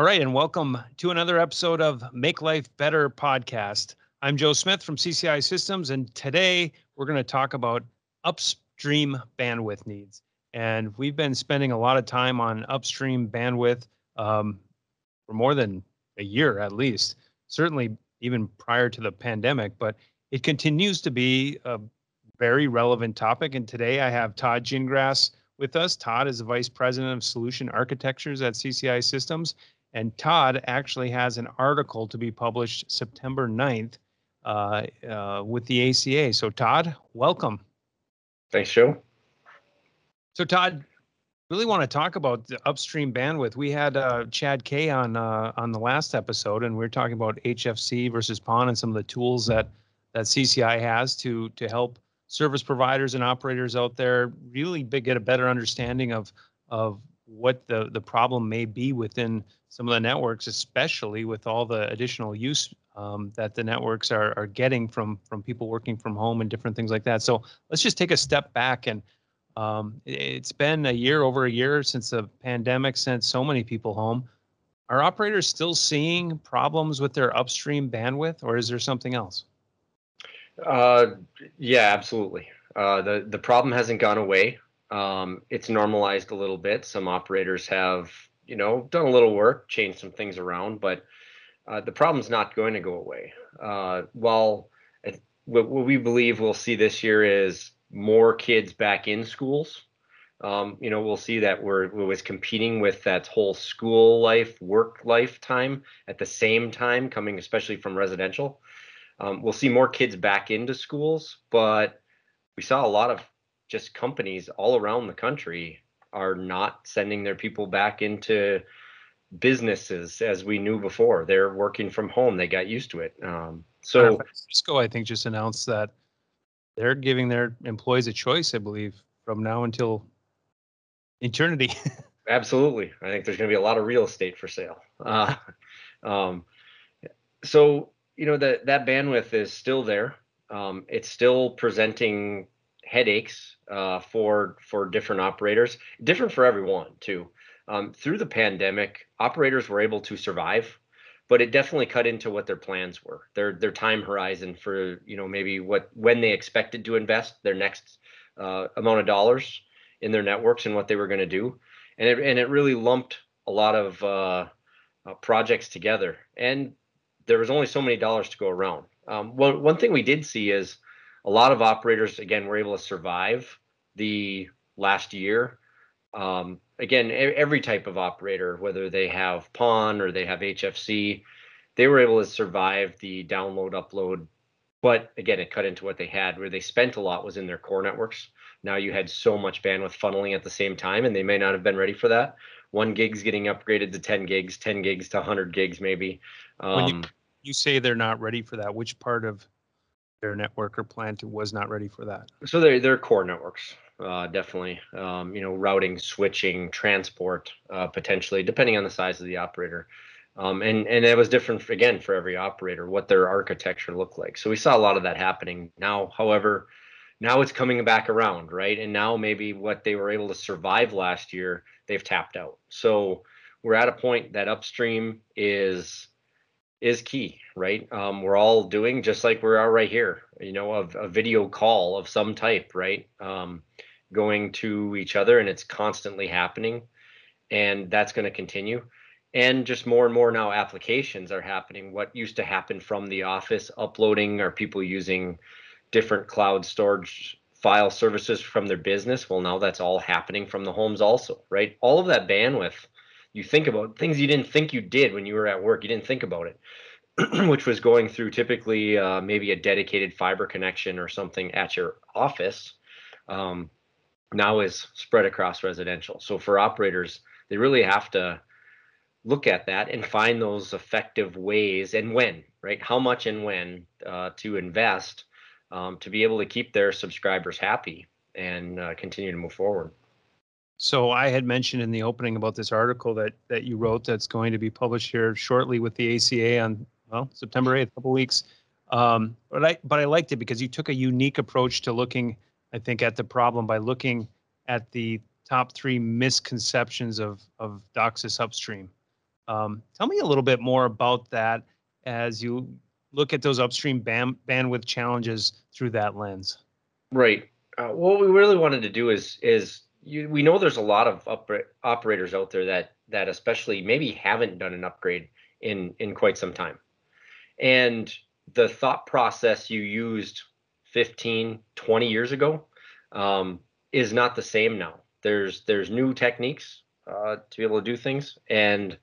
All right, and welcome to another episode of Make Life Better podcast. I'm Joe Smith from CCI Systems, and today we're going to talk about upstream bandwidth needs. And we've been spending a lot of time on upstream bandwidth um, for more than a year at least, certainly even prior to the pandemic, but it continues to be a very relevant topic. And today I have Todd Gingras with us. Todd is the Vice President of Solution Architectures at CCI Systems. And Todd actually has an article to be published September 9th uh, uh, with the ACA. So, Todd, welcome. Thanks, Joe. So, Todd, really want to talk about the upstream bandwidth. We had uh, Chad K on uh, on the last episode, and we are talking about HFC versus PON and some of the tools that that CCI has to to help service providers and operators out there really get a better understanding of of what the the problem may be within some of the networks, especially with all the additional use um, that the networks are are getting from from people working from home and different things like that. So let's just take a step back and um, it's been a year over a year since the pandemic sent so many people home. Are operators still seeing problems with their upstream bandwidth, or is there something else? Uh, yeah, absolutely. Uh, the the problem hasn't gone away. Um, it's normalized a little bit. Some operators have, you know, done a little work, changed some things around, but uh, the problem's not going to go away. Uh, while what, what we believe we'll see this year is more kids back in schools. Um, you know, we'll see that we're, we was competing with that whole school life, work life time at the same time, coming especially from residential. Um, we'll see more kids back into schools, but we saw a lot of just companies all around the country are not sending their people back into businesses as we knew before. They're working from home. They got used to it. Um, so Cisco, I think, just announced that they're giving their employees a choice. I believe from now until eternity. absolutely, I think there's going to be a lot of real estate for sale. Uh, um, so you know that that bandwidth is still there. Um, it's still presenting headaches uh, for for different operators, different for everyone too. Um, through the pandemic, operators were able to survive, but it definitely cut into what their plans were, their their time horizon for you know maybe what when they expected to invest their next uh, amount of dollars in their networks and what they were going to do, and it and it really lumped a lot of uh, uh, projects together, and there was only so many dollars to go around. Um, one one thing we did see is a lot of operators again were able to survive the last year. Um, again every type of operator whether they have PON or they have hfc they were able to survive the download upload. But again it cut into what they had where they spent a lot was in their core networks. Now you had so much bandwidth funneling at the same time and they may not have been ready for that. One gig's getting upgraded to 10 gigs 10 gigs to 100 gigs maybe. Um, when you, um, you say they're not ready for that which part of their network or plant was not ready for that. So they're, they're core networks, uh, definitely. Um, you know, routing, switching, transport, uh, potentially, depending on the size of the operator. Um, and and it was different again for every operator what their architecture looked like. So we saw a lot of that happening. Now, however, now it's coming back around, right? And now maybe what they were able to survive last year, they've tapped out. So we're at a point that upstream is is key, right? Um, we're all doing just like we are right here, you know, a, a video call of some type, right? Um, going to each other, and it's constantly happening, and that's going to continue. And just more and more now, applications are happening. What used to happen from the office, uploading, are people using different cloud storage file services from their business? Well, now that's all happening from the homes, also, right? All of that bandwidth you think about things you didn't think you did when you were at work. You didn't think about it, which was going through typically uh, maybe a dedicated fiber connection or something at your office. Um, now is spread across residential. So for operators, they really have to look at that and find those effective ways and when, right? How much and when uh, to invest um, to be able to keep their subscribers happy and uh, continue to move forward. So I had mentioned in the opening about this article that that you wrote that's going to be published here shortly with the ACA on well September 8th, a couple weeks. Um, but I but I liked it because you took a unique approach to looking, I think, at the problem by looking at the top three misconceptions of of DOCSIS upstream. Um, tell me a little bit more about that as you look at those upstream band, bandwidth challenges through that lens. Right. Uh, what we really wanted to do is is you, we know there's a lot of oper- operators out there that that especially maybe haven't done an upgrade in in quite some time, and the thought process you used 15, 20 years ago um, is not the same now. There's there's new techniques uh, to be able to do things, and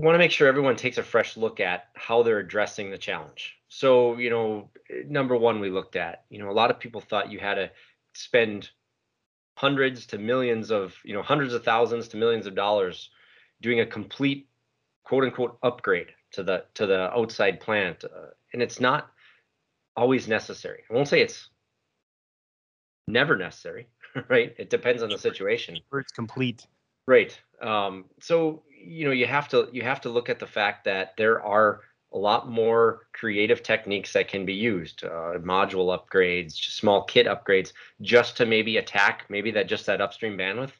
want to make sure everyone takes a fresh look at how they're addressing the challenge. So, you know, number one, we looked at, you know, a lot of people thought you had to spend hundreds to millions of, you know, hundreds of thousands to millions of dollars doing a complete quote unquote upgrade to the to the outside plant, uh, and it's not always necessary. I won't say it's never necessary, right? It depends on the situation. It's complete. Right. Um, so you know you have to you have to look at the fact that there are a lot more creative techniques that can be used uh, module upgrades small kit upgrades just to maybe attack maybe that just that upstream bandwidth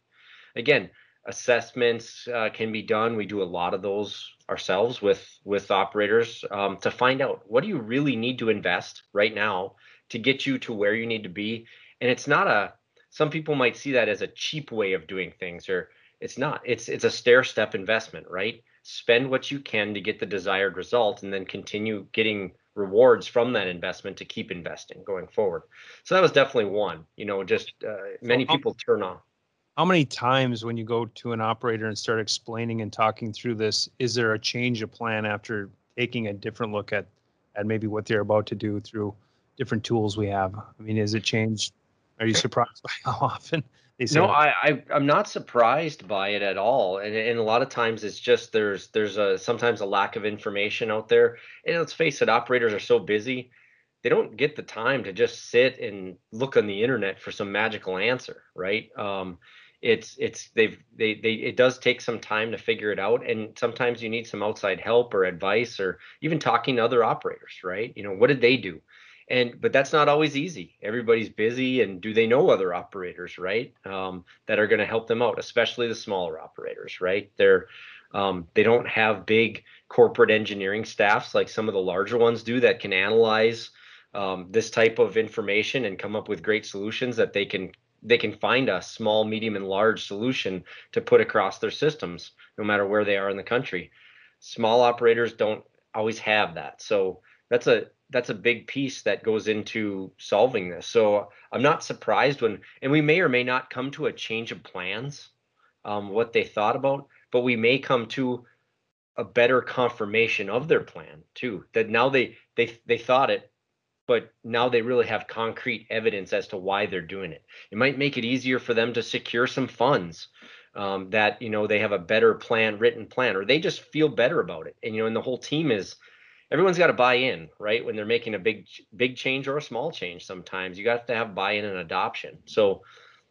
again assessments uh, can be done we do a lot of those ourselves with with operators um, to find out what do you really need to invest right now to get you to where you need to be and it's not a some people might see that as a cheap way of doing things or it's not. It's it's a stair step investment, right? Spend what you can to get the desired result, and then continue getting rewards from that investment to keep investing going forward. So that was definitely one. You know, just uh, many so people turn off. How many times when you go to an operator and start explaining and talking through this, is there a change of plan after taking a different look at at maybe what they're about to do through different tools we have? I mean, is it changed? Are you surprised by how often no, I, I I'm not surprised by it at all, and and a lot of times it's just there's there's a sometimes a lack of information out there, and let's face it, operators are so busy, they don't get the time to just sit and look on the internet for some magical answer, right? Um, it's it's they've they they it does take some time to figure it out, and sometimes you need some outside help or advice or even talking to other operators, right? You know, what did they do? And but that's not always easy. Everybody's busy and do they know other operators right um, that are going to help them out especially the smaller operators right? They're um, they don't have big corporate engineering staffs like some of the larger ones do that can analyze um, this type of information and come up with great solutions that they can they can find a small medium and large solution to put across their systems no matter where they are in the country. Small operators don't always have that. So that's a that's a big piece that goes into solving this. So I'm not surprised when, and we may or may not come to a change of plans, um, what they thought about, but we may come to a better confirmation of their plan too. That now they they they thought it, but now they really have concrete evidence as to why they're doing it. It might make it easier for them to secure some funds. Um, that you know they have a better plan, written plan, or they just feel better about it, and you know, and the whole team is everyone's got to buy in, right? When they're making a big big change or a small change, sometimes you got to have buy-in and adoption. So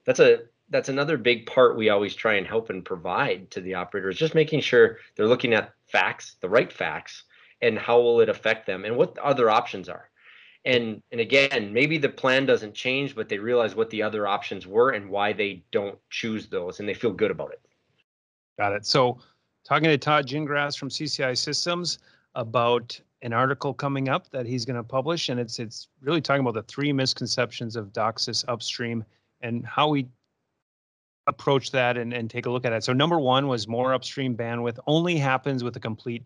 that's a that's another big part we always try and help and provide to the operators, just making sure they're looking at facts, the right facts, and how will it affect them, and what other options are. And and again, maybe the plan doesn't change, but they realize what the other options were and why they don't choose those, and they feel good about it. Got it. So, talking to Todd Gingras from CCI Systems about an article coming up that he's going to publish, and it's it's really talking about the three misconceptions of DOCSIS upstream and how we approach that and, and take a look at it. So number one was more upstream bandwidth only happens with a complete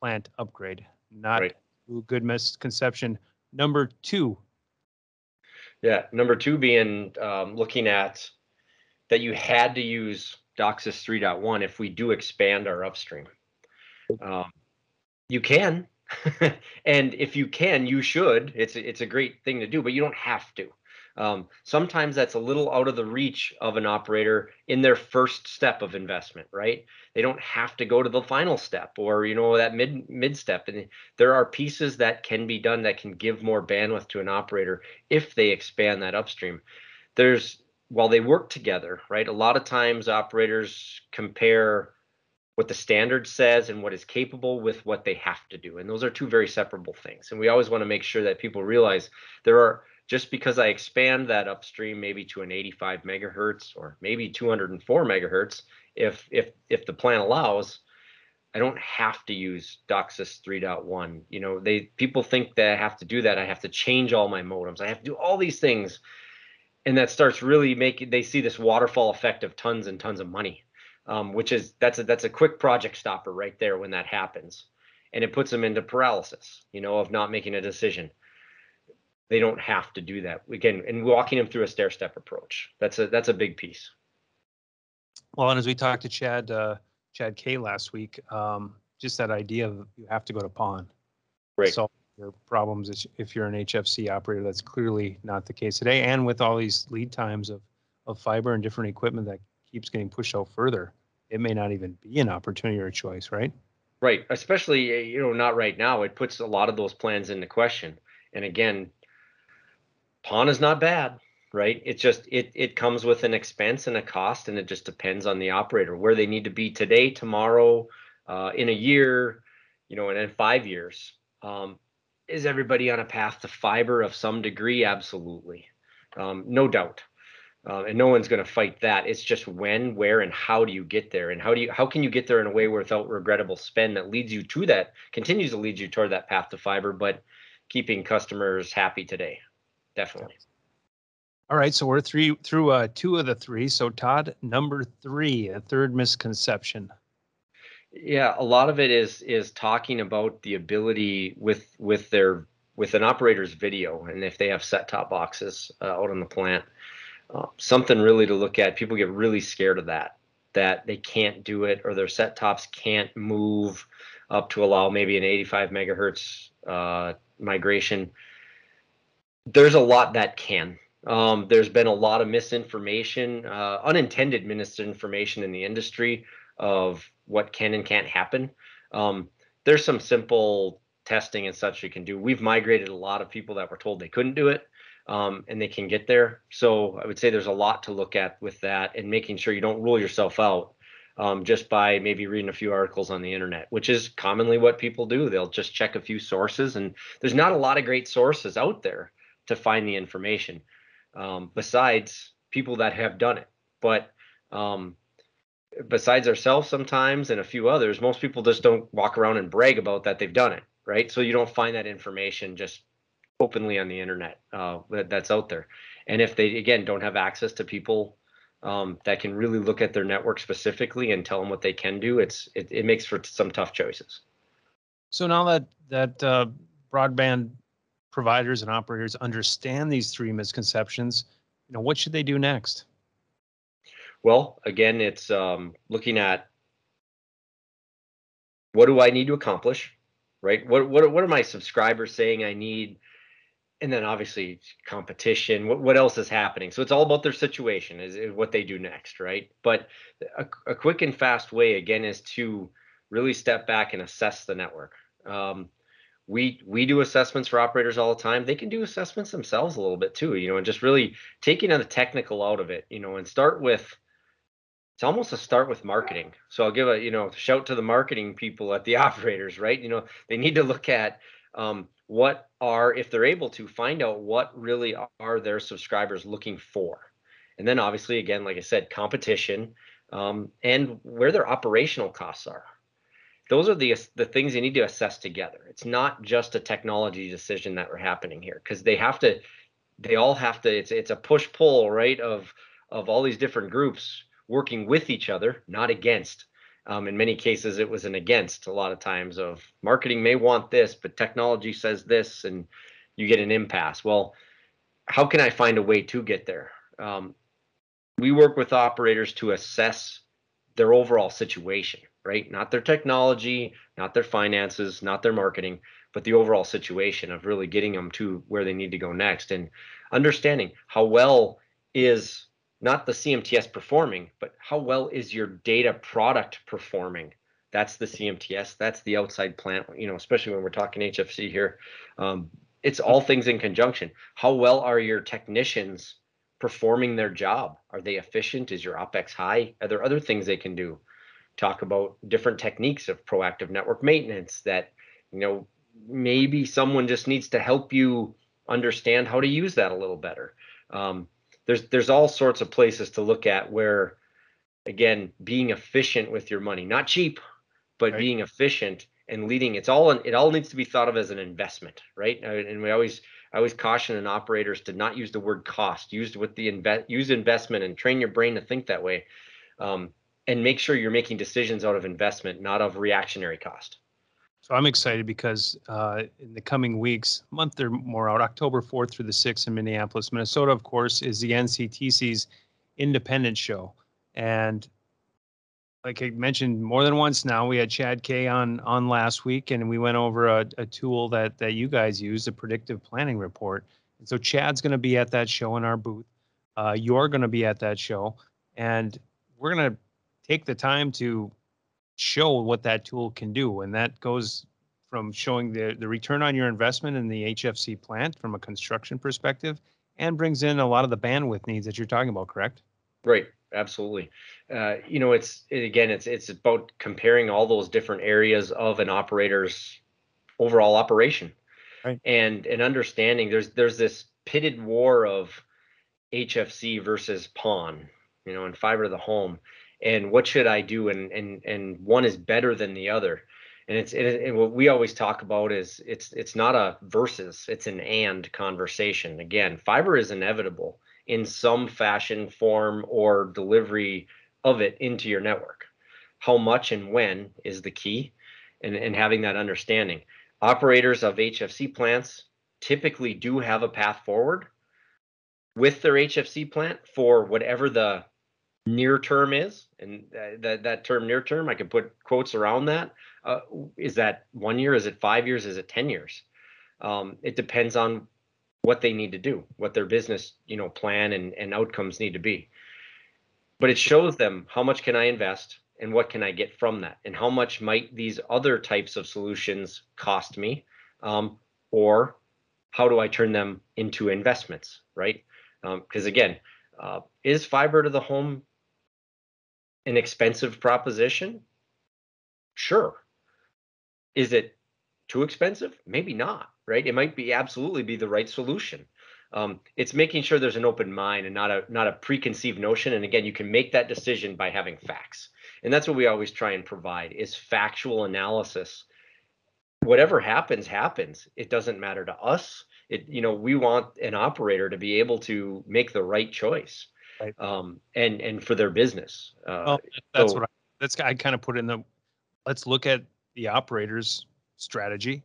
plant upgrade, not right. a good misconception. Number two. Yeah, number two being um, looking at that you had to use DOCSIS 3.1 if we do expand our upstream. Um, you can, and if you can, you should. It's it's a great thing to do, but you don't have to. Um, sometimes that's a little out of the reach of an operator in their first step of investment, right? They don't have to go to the final step or you know that mid mid step. And there are pieces that can be done that can give more bandwidth to an operator if they expand that upstream. There's while they work together, right? A lot of times operators compare what the standard says and what is capable with what they have to do. And those are two very separable things. And we always want to make sure that people realize there are just because I expand that upstream maybe to an 85 megahertz or maybe 204 megahertz, if if if the plan allows, I don't have to use DOCSIS 3.1. You know, they people think that I have to do that. I have to change all my modems. I have to do all these things. And that starts really making they see this waterfall effect of tons and tons of money. Um, which is that's a that's a quick project stopper right there when that happens. And it puts them into paralysis, you know, of not making a decision. They don't have to do that. Again, and walking them through a stair step approach. That's a that's a big piece. Well, and as we talked to Chad uh, Chad K last week, um, just that idea of you have to go to PON, Right. Solve your problems if you're an HFC operator. That's clearly not the case today. And with all these lead times of, of fiber and different equipment that keeps getting pushed out further, it may not even be an opportunity or a choice, right? Right. Especially, you know, not right now. It puts a lot of those plans into question. And again, PON is not bad right? It just it it comes with an expense and a cost, and it just depends on the operator where they need to be today, tomorrow, uh, in a year, you know, and in five years. Um, is everybody on a path to fiber of some degree? Absolutely, um, no doubt. Uh, and no one's going to fight that. It's just when, where, and how do you get there, and how do you how can you get there in a way without regrettable spend that leads you to that, continues to lead you toward that path to fiber, but keeping customers happy today, definitely. All right, so we're three through uh, two of the three. So Todd, number three, a third misconception. Yeah, a lot of it is is talking about the ability with with their with an operator's video, and if they have set top boxes uh, out on the plant, uh, something really to look at. People get really scared of that that they can't do it or their set tops can't move up to allow maybe an 85 megahertz uh, migration. There's a lot that can um, there's been a lot of misinformation, uh, unintended misinformation in the industry of what can and can't happen. Um, there's some simple testing and such you can do. We've migrated a lot of people that were told they couldn't do it, um, and they can get there. So I would say there's a lot to look at with that, and making sure you don't rule yourself out um, just by maybe reading a few articles on the internet, which is commonly what people do. They'll just check a few sources, and there's not a lot of great sources out there to find the information um, besides people that have done it. But um, besides ourselves, sometimes and a few others, most people just don't walk around and brag about that they've done it, right? So you don't find that information just openly on the internet uh, that, that's out there. And if they again don't have access to people um, that can really look at their network specifically and tell them what they can do, it's it, it makes for some tough choices. So now that that uh, broadband providers and operators understand these three misconceptions, you know, what should they do next? Well, again, it's um, looking at what do I need to accomplish, right? What what what are my subscribers saying I need? And then obviously competition. What what else is happening? So it's all about their situation, is, is what they do next, right? But a, a quick and fast way again is to really step back and assess the network. Um, we we do assessments for operators all the time they can do assessments themselves a little bit too you know and just really taking on the technical out of it you know and start with it's almost a start with marketing so i'll give a you know shout to the marketing people at the operators right you know they need to look at um, what are if they're able to find out what really are their subscribers looking for and then obviously again like i said competition um, and where their operational costs are those are the the things you need to assess together. It's not just a technology decision that we're happening here because they have to they all have to it's it's a push pull right of of all these different groups working with each other not against um, in many cases it was an against a lot of times of marketing may want this but technology says this and you get an impasse well how can i find a way to get there um, we work with operators to assess their overall situation right? Not their technology, not their finances, not their marketing, but the overall situation of really getting them to where they need to go next and understanding how well is not the CMTS performing, but how well is your data product performing? That's the CMTS. That's the outside plant. You know, especially when we're talking HFC here, um, it's all things in conjunction. How well are your technicians performing their job? Are they efficient? Is your OPEX high? Are there other things they can do? talk about different techniques of proactive network maintenance that you know maybe someone just needs to help you understand how to use that a little better um, there's there's all sorts of places to look at where again being efficient with your money not cheap but Right. being efficient and leading it's all it all needs to be thought of as an investment right Uh, and we always I always caution an operators to not use the word cost use with the invest use investment and train your brain to think that way um, and make sure you're making decisions out of investment not of reactionary cost So I'm excited because uh, in the coming weeks, month or more out, October 4th through the 6th in Minneapolis, Minnesota, of course, is the NCTC's Independent Show. And like I mentioned more than once now, we had Chad K on on last week, and we went over a, a tool that that you guys use, a predictive planning report. And so Chad's going to be at that show in our booth. Uh, you're going to be at that show, and we're going to take the time to show what that tool can do. And that goes from showing the, the return on your investment in the HFC plant from a construction perspective and brings in a lot of the bandwidth needs that you're talking about, correct? Right, absolutely. Uh, you know, it's it, again, it's it's about comparing all those different areas of an operator's overall operation, Right. and and understanding there's there's this pitted war of HFC versus PON, you know, and fiber to the home, and what should I do, and and and one is better than the other, and it's and, and what we always talk about is it's it's not a versus, it's an and conversation. Again, fiber is inevitable in some fashion, form, or delivery of it into your network. How much and when is the key, and, and having that understanding. Operators of HFC plants typically do have a path forward with their HFC plant for whatever the near term is, and that that, term near term, I can put quotes around that. Uh, is that one year? Is it five years? Is it ten years? Um, it depends on what they need to do, what their business, you know, plan and, and outcomes need to be. But it shows them how much can I invest and what can I get from that, and how much might these other types of solutions cost me, um, or how do I turn them into investments, right? Because again, uh, is fiber to the home an expensive proposition? Sure. Is it too expensive? Maybe not, right? It might be absolutely be the right solution. Um, it's making sure there's an open mind and not a not a preconceived notion. And again, you can make that decision by having facts, and that's what we always try and provide is factual analysis. Whatever happens, happens. It doesn't matter to us. It you know we want an operator to be able to make the right choice, Right. um, and and for their business. Uh, Well, That's so- what I, that's I kind of put in the. Let's look at the operator's strategy.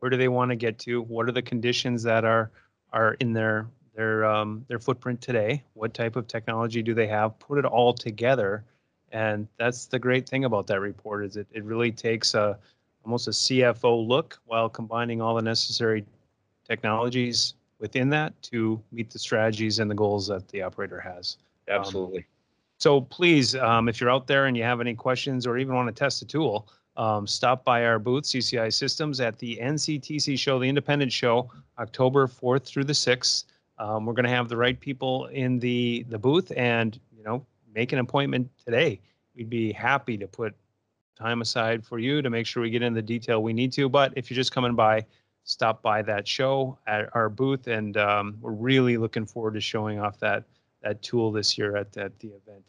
Where do they want to get to? What are the conditions that are are in their their um, their footprint today? What type of technology do they have? Put it all together, and that's the great thing about that report is it it really takes a almost a CFO look while combining all the necessary technologies within that to meet the strategies and the goals that the operator has. absolutely. So please, um, if you're out there and you have any questions or even want to test the tool, um, stop by our booth, CCI Systems, at the NCTC show, the Independent Show, October 4th through the 6th. Um, we're going to have the right people in the the booth, and you know, make an appointment today. We'd be happy to put time aside for you to make sure we get in the detail we need to. But if you're just coming by, stop by that show at our booth, and um, we're really looking forward to showing off that that tool this year at, at the event.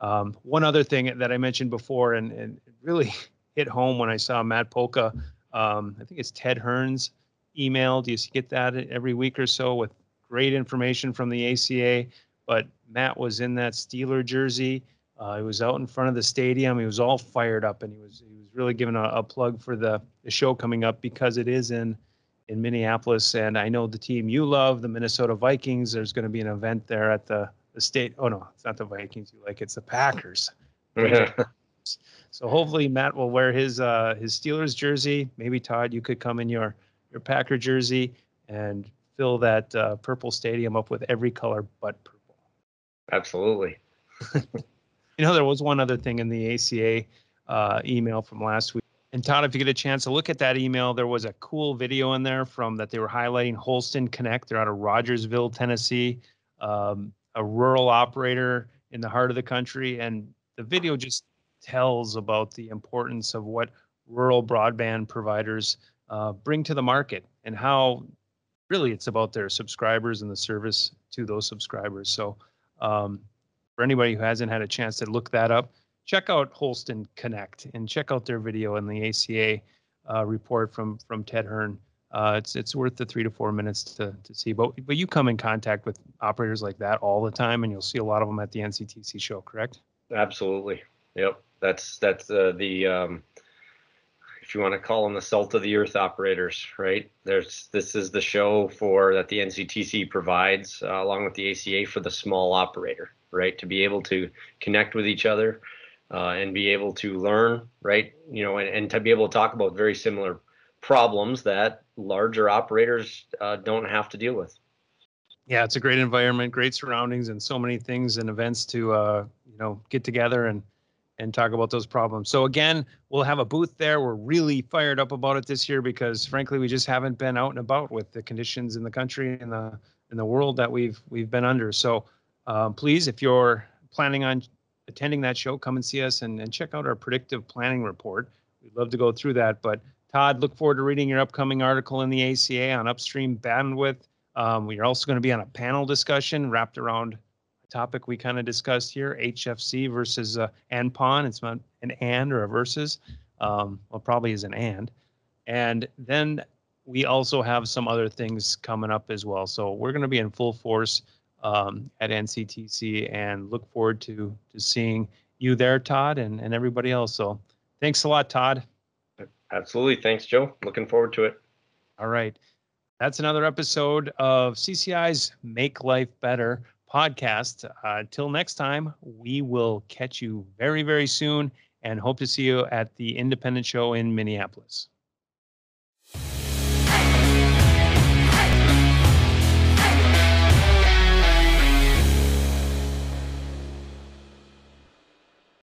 Um, one other thing that I mentioned before, and, and really hit home when I saw Matt Polka. Um, I think it's Ted Hearn's email. Do you get that every week or so with great information from the ACA? But Matt was in that Steeler jersey. Uh, he was out in front of the stadium. He was all fired up, and he was he was really giving a, a plug for the, the show coming up because it is in in Minneapolis. And I know the team you love, the Minnesota Vikings. There's going to be an event there at the the state. Oh no, it's not the Vikings you like. It's the Packers. So hopefully Matt will wear his uh, his Steelers jersey. Maybe Todd, you could come in your your Packer jersey and fill that uh, purple stadium up with every color but purple. absolutely. You know, there was one other thing in the ACA uh, email from last week. And Todd, if you get a chance to look at that email, there was a cool video in there from that they were highlighting Holston Connect. They're out of Rogersville, Tennessee, um, a rural operator in the heart of the country. And the video just tells about the importance of what rural broadband providers uh, bring to the market and how really it's about their subscribers and the service to those subscribers. So, um, for anybody who hasn't had a chance to look that up, check out Holston Connect and check out their video in the ACA uh, report from from Ted Hearn. Uh, it's it's worth the three to four minutes to to see. But but you come in contact with operators like that all the time, and you'll see a lot of them at the NCTC show. Correct? Absolutely. Yep. That's that's uh, the um, if you want to call them the salt of the earth operators, right? There's this is the show for that the NCTC provides uh, along with the ACA for the small operator, right? To be able to connect with each other uh, and be able to learn, right? You know, and, and to be able to talk about very similar problems that larger operators uh, don't have to deal with. Yeah, it's a great environment, great surroundings, and so many things and events to uh, you know get together and and talk about those problems. So again, we'll have a booth there. We're really fired up about it this year because frankly, we just haven't been out and about with the conditions in the country and the in the world that we've we've been under. So um, please, if you're planning on attending that show, come and see us and, and check out our predictive planning report. We'd love to go through that. But Todd, look forward to reading your upcoming article in the ACA on upstream bandwidth. Um, we're also going to be on a panel discussion wrapped around a topic we kind of discussed here, HFC versus uh, ANPON. It's not an and or a versus. Um, well, probably is an and. And then we also have some other things coming up as well. So we're going to be in full force um, at NCTC and look forward to to seeing you there, Todd, and, and everybody else. So thanks a lot, Todd. Absolutely. Thanks, Joe. Looking forward to it. All right. That's another episode of CCI's Make Life Better podcast. Uh, till next time, we will catch you very, very soon and hope to see you at the Independent Show in Minneapolis.